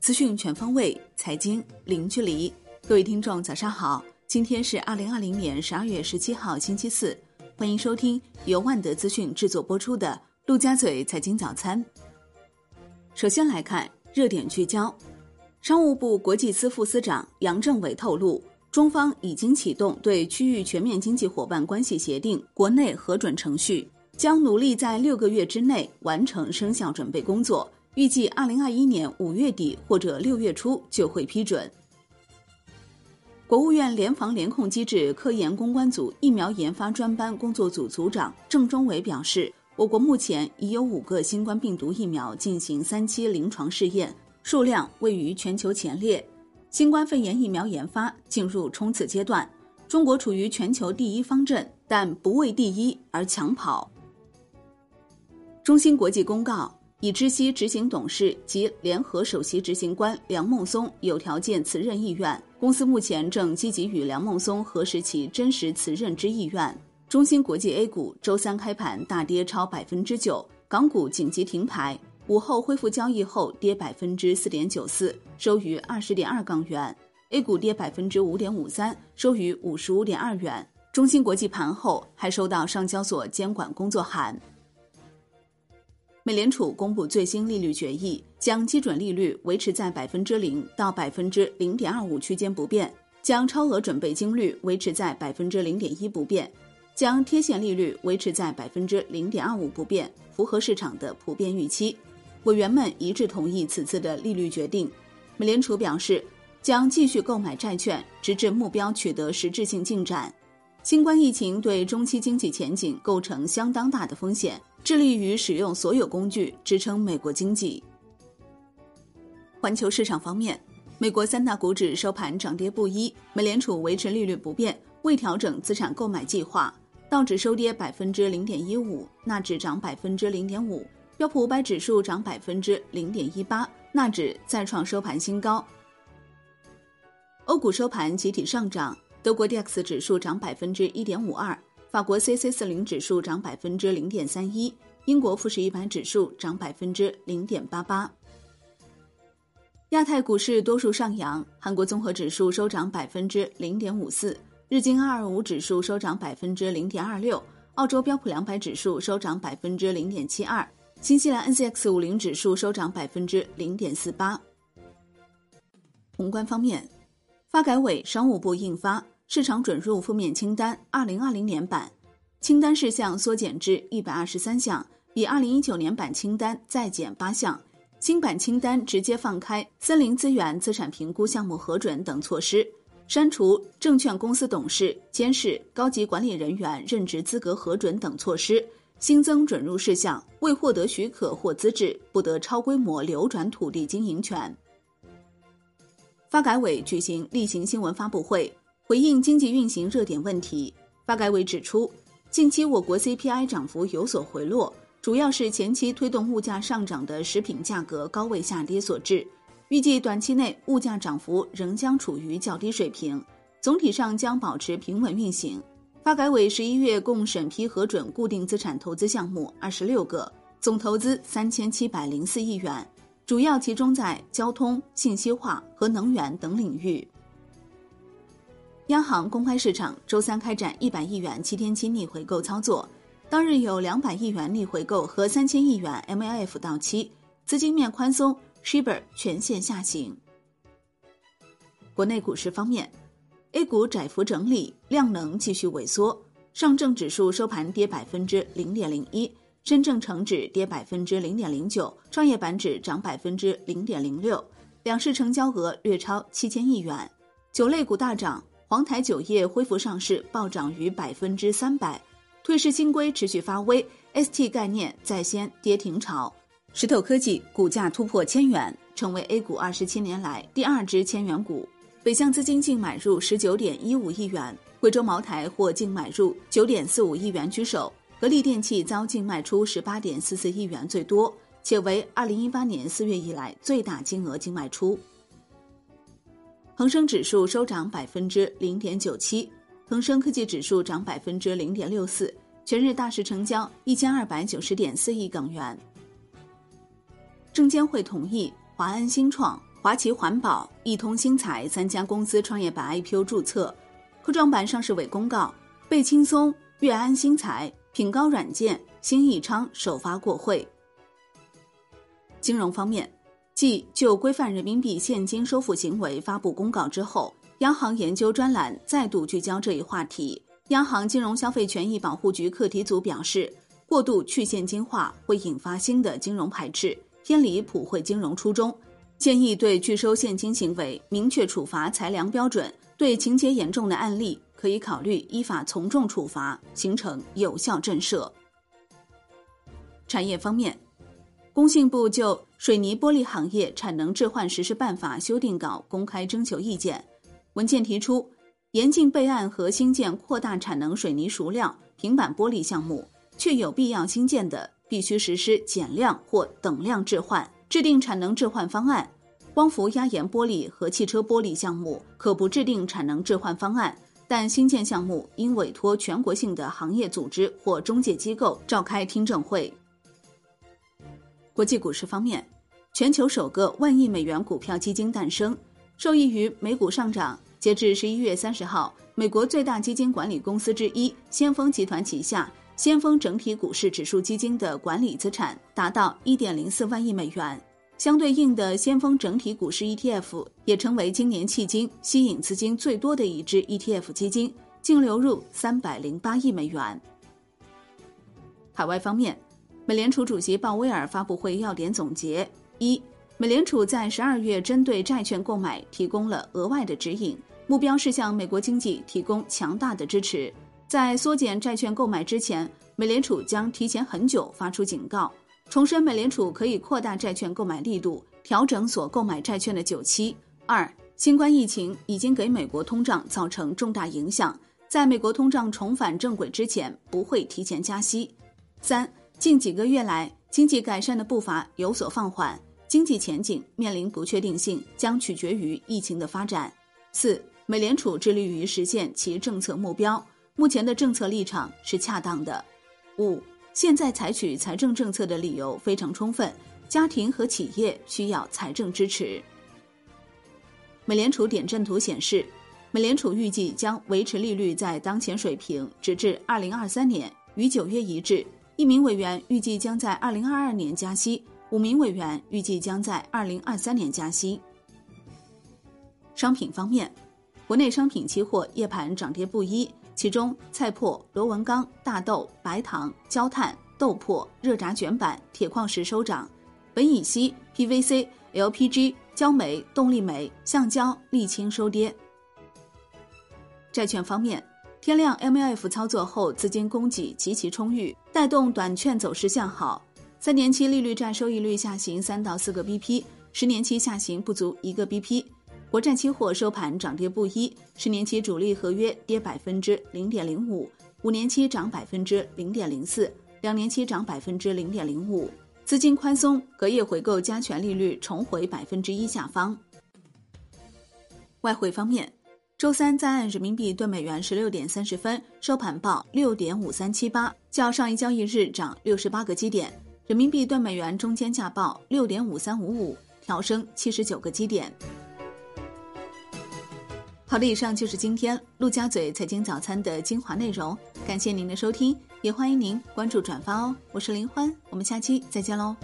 资讯全方位，财经零距离。各位听众，早上好！今天是二零二零年十二月十七号，星期四。欢迎收听由万德资讯制作播出的《陆家嘴财经早餐》。首先来看热点聚焦。商务部国际司副司长杨政伟透露，中方已经启动对区域全面经济伙伴关系协定国内核准程序，将努力在六个月之内完成生效准备工作，预计二零二一年五月底或者六月初就会批准。国务院联防联控机制科研攻关组疫苗研发专班工作组组长郑中伟表示，我国目前已有五个新冠病毒疫苗进行三期临床试验，数量位于全球前列。新冠肺炎疫苗研发进入冲刺阶段，中国处于全球第一方阵，但不为第一而抢跑。中芯国际公告。已知悉执行董事及联合首席执行官梁孟松有条件辞任意愿，公司目前正积极与梁孟松核实其真实辞任之意愿。中芯国际 A 股周三开盘大跌超百分之九，港股紧急停牌，午后恢复交易后跌百分之四点九四，收于二十点二港元；A 股跌百分之五点五三，收于五十五点二元。中芯国际盘后还收到上交所监管工作函。美联储公布最新利率决议，将基准利率维持在百分之零到百分之零点二五区间不变，将超额准备金率维持在百分之零点一不变，将贴现利率维持在百分之零点二五不变，符合市场的普遍预期。委员们一致同意此次的利率决定。美联储表示，将继续购买债券，直至目标取得实质性进展。新冠疫情对中期经济前景构成相当大的风险。致力于使用所有工具支撑美国经济。环球市场方面，美国三大股指收盘涨跌不一，美联储维持利率不变，未调整资产购买计划。道指收跌百分之零点一五，纳指涨百分之零点五，标普五百指数涨百分之零点一八，纳指再创收盘新高。欧股收盘集体上涨，德国 D X 指数涨百分之一点五二。法国 C C 四零指数涨百分之零点三一，英国富时一百指数涨百分之零点八八。亚太股市多数上扬，韩国综合指数收涨百分之零点五四，日经二二五指数收涨百分之零点二六，澳洲标普两百指数收涨百分之零点七二，新西兰 N Z X 五零指数收涨百分之零点四八。宏观方面，发改委、商务部印发。市场准入负面清单二零二零年版清单事项缩减至一百二十三项，以二零一九年版清单再减八项。新版清单直接放开森林资源资产评估项目核准等措施，删除证券公司董事、监事、高级管理人员任职资格核准等措施。新增准入事项：未获得许可或资质，不得超规模流转土地经营权。发改委举行例行新闻发布会。回应经济运行热点问题，发改委指出，近期我国 CPI 涨幅有所回落，主要是前期推动物价上涨的食品价格高位下跌所致。预计短期内物价涨幅仍将处于较低水平，总体上将保持平稳运行。发改委十一月共审批核准固定资产投资项目二十六个，总投资三千七百零四亿元，主要集中在交通、信息化和能源等领域。央行公开市场周三开展一百亿元七天期逆回购操作，当日有两百亿元逆回购和三千亿元 MLF 到期，资金面宽松，Shibor 全线下行。国内股市方面，A 股窄幅整理，量能继续萎缩，上证指数收盘跌百分之零点零一，深证成指跌百分之零点零九，创业板指涨百分之零点零六，两市成交额略超七千亿元，酒类股大涨。黄台酒业恢复上市，暴涨逾百分之三百，退市新规持续发威，ST 概念再掀跌停潮，石头科技股价突破千元，成为 A 股二十七年来第二只千元股。北向资金净买入十九点一五亿元，贵州茅台获净买入九点四五亿元居首，格力电器遭净卖出十八点四四亿元最多，且为二零一八年四月以来最大金额净卖出。恒生指数收涨百分之零点九七，恒生科技指数涨百分之零点六四，全日大市成交一千二百九十点四亿港元。证监会同意华安新创、华旗环保、易通新材三家公司创业板 IPO 注册。科创板上市委公告，贝青松、粤安新材、品高软件、新益昌首发过会。金融方面，继就规范人民币现金收付行为发布公告之后，央行研究专栏再度聚焦这一话题。央行金融消费权益保护局课题组表示，过度去现金化会引发新的金融排斥，偏离普惠金融初衷，建议对拒收现金行为明确处罚裁量标准，对情节严重的案例可以考虑依法从重处罚，形成有效震慑。产业方面。工信部就水泥玻璃行业产能置换实施办法修订稿公开征求意见，文件提出，严禁备案和新建扩大产能水泥熟料、平板玻璃项目，确有必要新建的，必须实施减量或等量置换，制定产能置换方案。光伏压延玻璃和汽车玻璃项目可不制定产能置换方案，但新建项目应委托全国性的行业组织或中介机构召开听证会。国际股市方面，全球首个万亿美元股票基金诞生，受益于美股上涨。截至十一月三十号，美国最大基金管理公司之一先锋集团旗下先锋整体股市指数基金的管理资产达到一点零四万亿美元，相对应的先锋整体股市 ETF 也成为今年迄今吸引资金最多的一支 ETF 基金，净流入三百零八亿美元。海外方面。美联储主席鲍威尔发布会要点总结：一、美联储在十二月针对债券购买提供了额外的指引，目标是向美国经济提供强大的支持。在缩减债券购买之前，美联储将提前很久发出警告，重申美联储可以扩大债券购买力度，调整所购买债券的久期。二、新冠疫情已经给美国通胀造成重大影响，在美国通胀重返正轨之前，不会提前加息。三。近几个月来，经济改善的步伐有所放缓，经济前景面临不确定性，将取决于疫情的发展。四，美联储致力于实现其政策目标，目前的政策立场是恰当的。五，现在采取财政政策的理由非常充分，家庭和企业需要财政支持。美联储点阵图显示，美联储预计将维持利率在当前水平，直至二零二三年，与九月一致。一名委员预计将在二零二二年加息，五名委员预计将在二零二三年加息。商品方面，国内商品期货夜盘涨跌不一，其中菜粕、螺纹钢、大豆、白糖、焦炭、豆粕、热轧卷板、铁矿石收涨，苯乙烯、PVC、LPG、焦煤、动力煤、橡胶、沥青收跌。债券方面。天量 MLF 操作后，资金供给极其充裕，带动短券走势向好。三年期利率债收益率下行三到四个 BP，十年期下行不足一个 BP。国债期货收盘涨跌不一，十年期主力合约跌百分之零点零五，五年期涨百分之零点零四，两年期涨百分之零点零五。资金宽松，隔夜回购加权利率重回百分之一下方。外汇方面。周三在岸人民币兑美元十六点三十分收盘报六点五三七八，较上一交易日涨六十八个基点。人民币兑美元中间价报六点五三五五，调升七十九个基点。好的，以上就是今天陆家嘴财经早餐的精华内容，感谢您的收听，也欢迎您关注转发哦。我是林欢，我们下期再见喽。